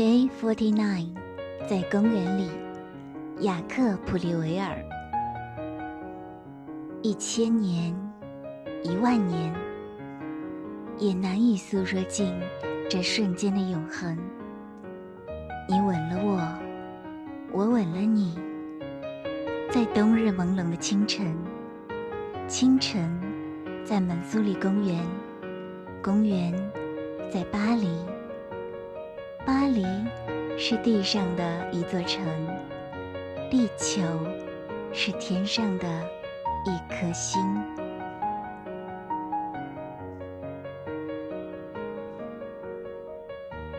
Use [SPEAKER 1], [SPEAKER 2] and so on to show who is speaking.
[SPEAKER 1] Day Forty Nine，在公园里，雅克普利维尔。一千年，一万年，也难以诉说尽这瞬间的永恒。你吻了我，我吻了你，在冬日朦胧的清晨。清晨，在蒙苏里公园，公园在巴黎。黎是地上的一座城，地球是天上的一颗星。